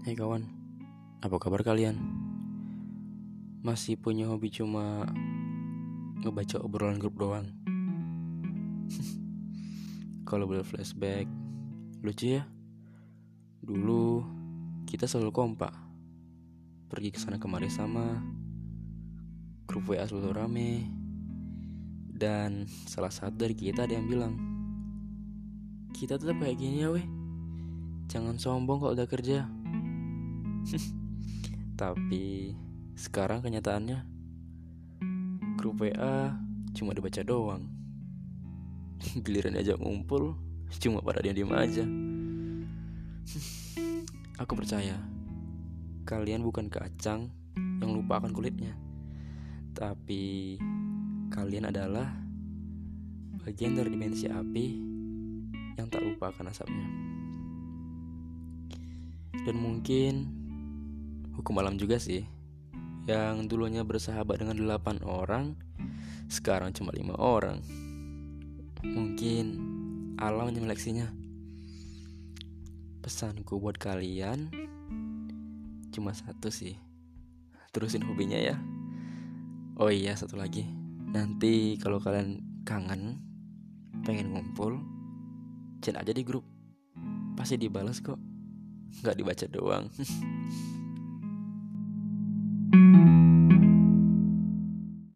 Hai kawan, apa kabar kalian? Masih punya hobi cuma ngebaca obrolan grup doang? Kalau boleh flashback, lucu ya? Dulu kita selalu kompak, pergi ke sana kemari sama, grup WA selalu rame, dan salah satu dari kita ada yang bilang, kita tetap kayak gini ya weh, jangan sombong kalau udah kerja. Tapi sekarang kenyataannya grup WA cuma dibaca doang. Giliran aja ngumpul cuma pada diam-diam aja. Aku percaya kalian bukan kacang yang lupa akan kulitnya. Tapi kalian adalah bagian dari dimensi api yang tak lupa akan asapnya. Dan mungkin hukum alam juga sih. Yang dulunya bersahabat dengan delapan orang sekarang cuma lima orang. Mungkin alam menyeleksinya. Pesanku buat kalian cuma satu sih. Terusin hobinya ya. Oh iya satu lagi. Nanti kalau kalian kangen pengen ngumpul chat aja di grup. Pasti dibalas kok. Nggak dibaca doang